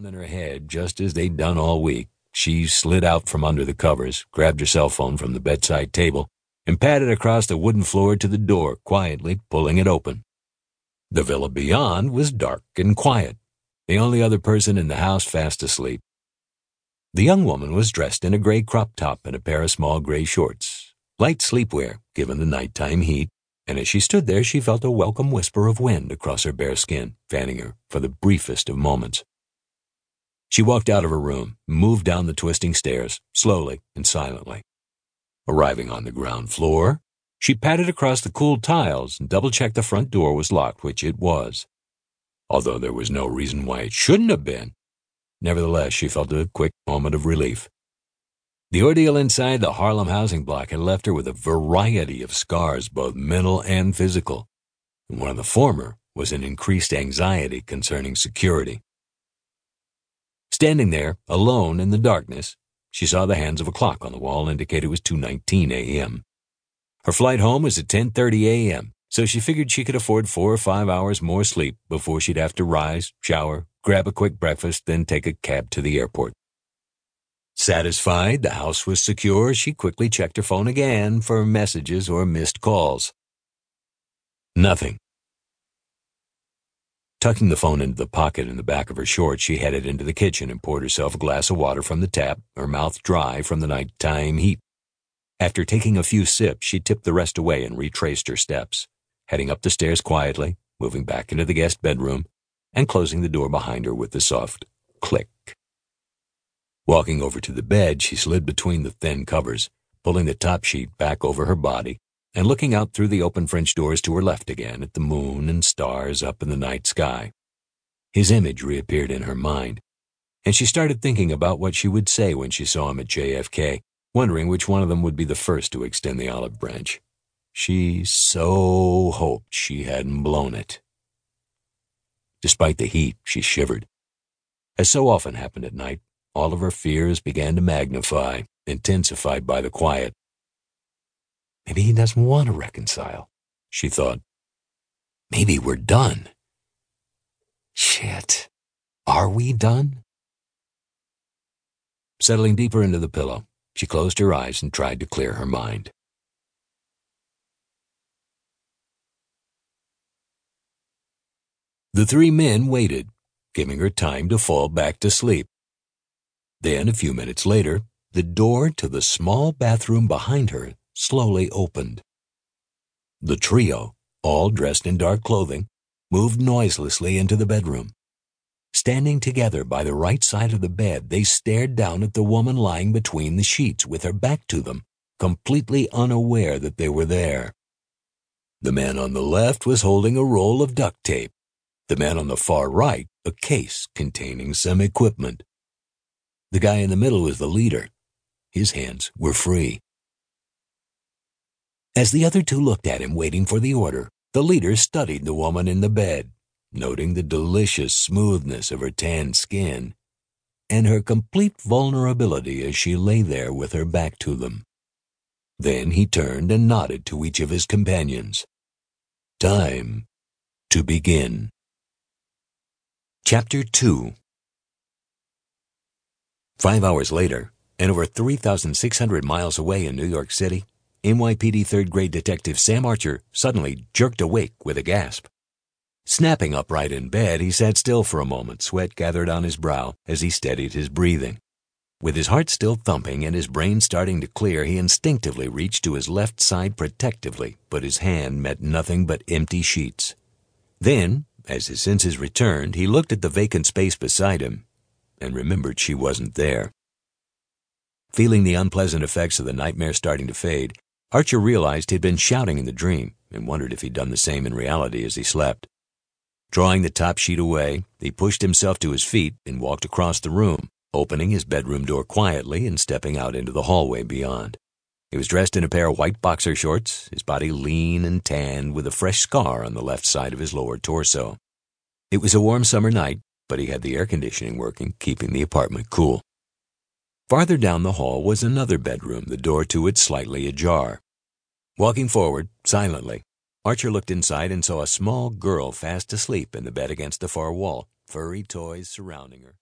down in her head just as they'd done all week, she slid out from under the covers, grabbed her cell phone from the bedside table, and padded across the wooden floor to the door, quietly pulling it open. The villa beyond was dark and quiet, the only other person in the house fast asleep. The young woman was dressed in a gray crop top and a pair of small gray shorts, light sleepwear given the nighttime heat, and as she stood there she felt a welcome whisper of wind across her bare skin, fanning her for the briefest of moments. She walked out of her room, moved down the twisting stairs, slowly and silently. Arriving on the ground floor, she padded across the cool tiles and double checked the front door was locked, which it was. Although there was no reason why it shouldn't have been, nevertheless she felt a quick moment of relief. The ordeal inside the Harlem housing block had left her with a variety of scars, both mental and physical. And one of the former was an increased anxiety concerning security. Standing there, alone in the darkness, she saw the hands of a clock on the wall indicate it was 2.19 a.m. Her flight home was at 10.30 a.m., so she figured she could afford four or five hours more sleep before she'd have to rise, shower, grab a quick breakfast, then take a cab to the airport. Satisfied the house was secure, she quickly checked her phone again for messages or missed calls. Nothing. Tucking the phone into the pocket in the back of her shorts, she headed into the kitchen and poured herself a glass of water from the tap, her mouth dry from the nighttime heat. After taking a few sips, she tipped the rest away and retraced her steps, heading up the stairs quietly, moving back into the guest bedroom, and closing the door behind her with a soft click. Walking over to the bed, she slid between the thin covers, pulling the top sheet back over her body and looking out through the open French doors to her left again at the moon and stars up in the night sky. His image reappeared in her mind, and she started thinking about what she would say when she saw him at JFK, wondering which one of them would be the first to extend the olive branch. She so hoped she hadn't blown it. Despite the heat, she shivered. As so often happened at night, all of her fears began to magnify, intensified by the quiet. Maybe he doesn't want to reconcile, she thought. Maybe we're done. Shit. Are we done? Settling deeper into the pillow, she closed her eyes and tried to clear her mind. The three men waited, giving her time to fall back to sleep. Then, a few minutes later, the door to the small bathroom behind her slowly opened. The trio, all dressed in dark clothing, moved noiselessly into the bedroom. Standing together by the right side of the bed, they stared down at the woman lying between the sheets with her back to them, completely unaware that they were there. The man on the left was holding a roll of duct tape. The man on the far right, a case containing some equipment. The guy in the middle was the leader. His hands were free. As the other two looked at him, waiting for the order, the leader studied the woman in the bed, noting the delicious smoothness of her tanned skin and her complete vulnerability as she lay there with her back to them. Then he turned and nodded to each of his companions. Time to begin. Chapter 2 Five hours later, and over 3,600 miles away in New York City, NYPD third grade detective Sam Archer suddenly jerked awake with a gasp. Snapping upright in bed, he sat still for a moment, sweat gathered on his brow as he steadied his breathing. With his heart still thumping and his brain starting to clear, he instinctively reached to his left side protectively, but his hand met nothing but empty sheets. Then, as his senses returned, he looked at the vacant space beside him and remembered she wasn't there. Feeling the unpleasant effects of the nightmare starting to fade, Archer realized he'd been shouting in the dream and wondered if he'd done the same in reality as he slept. Drawing the top sheet away, he pushed himself to his feet and walked across the room, opening his bedroom door quietly and stepping out into the hallway beyond. He was dressed in a pair of white boxer shorts, his body lean and tanned with a fresh scar on the left side of his lower torso. It was a warm summer night, but he had the air conditioning working, keeping the apartment cool. Farther down the hall was another bedroom, the door to it slightly ajar. Walking forward, silently, Archer looked inside and saw a small girl fast asleep in the bed against the far wall, furry toys surrounding her.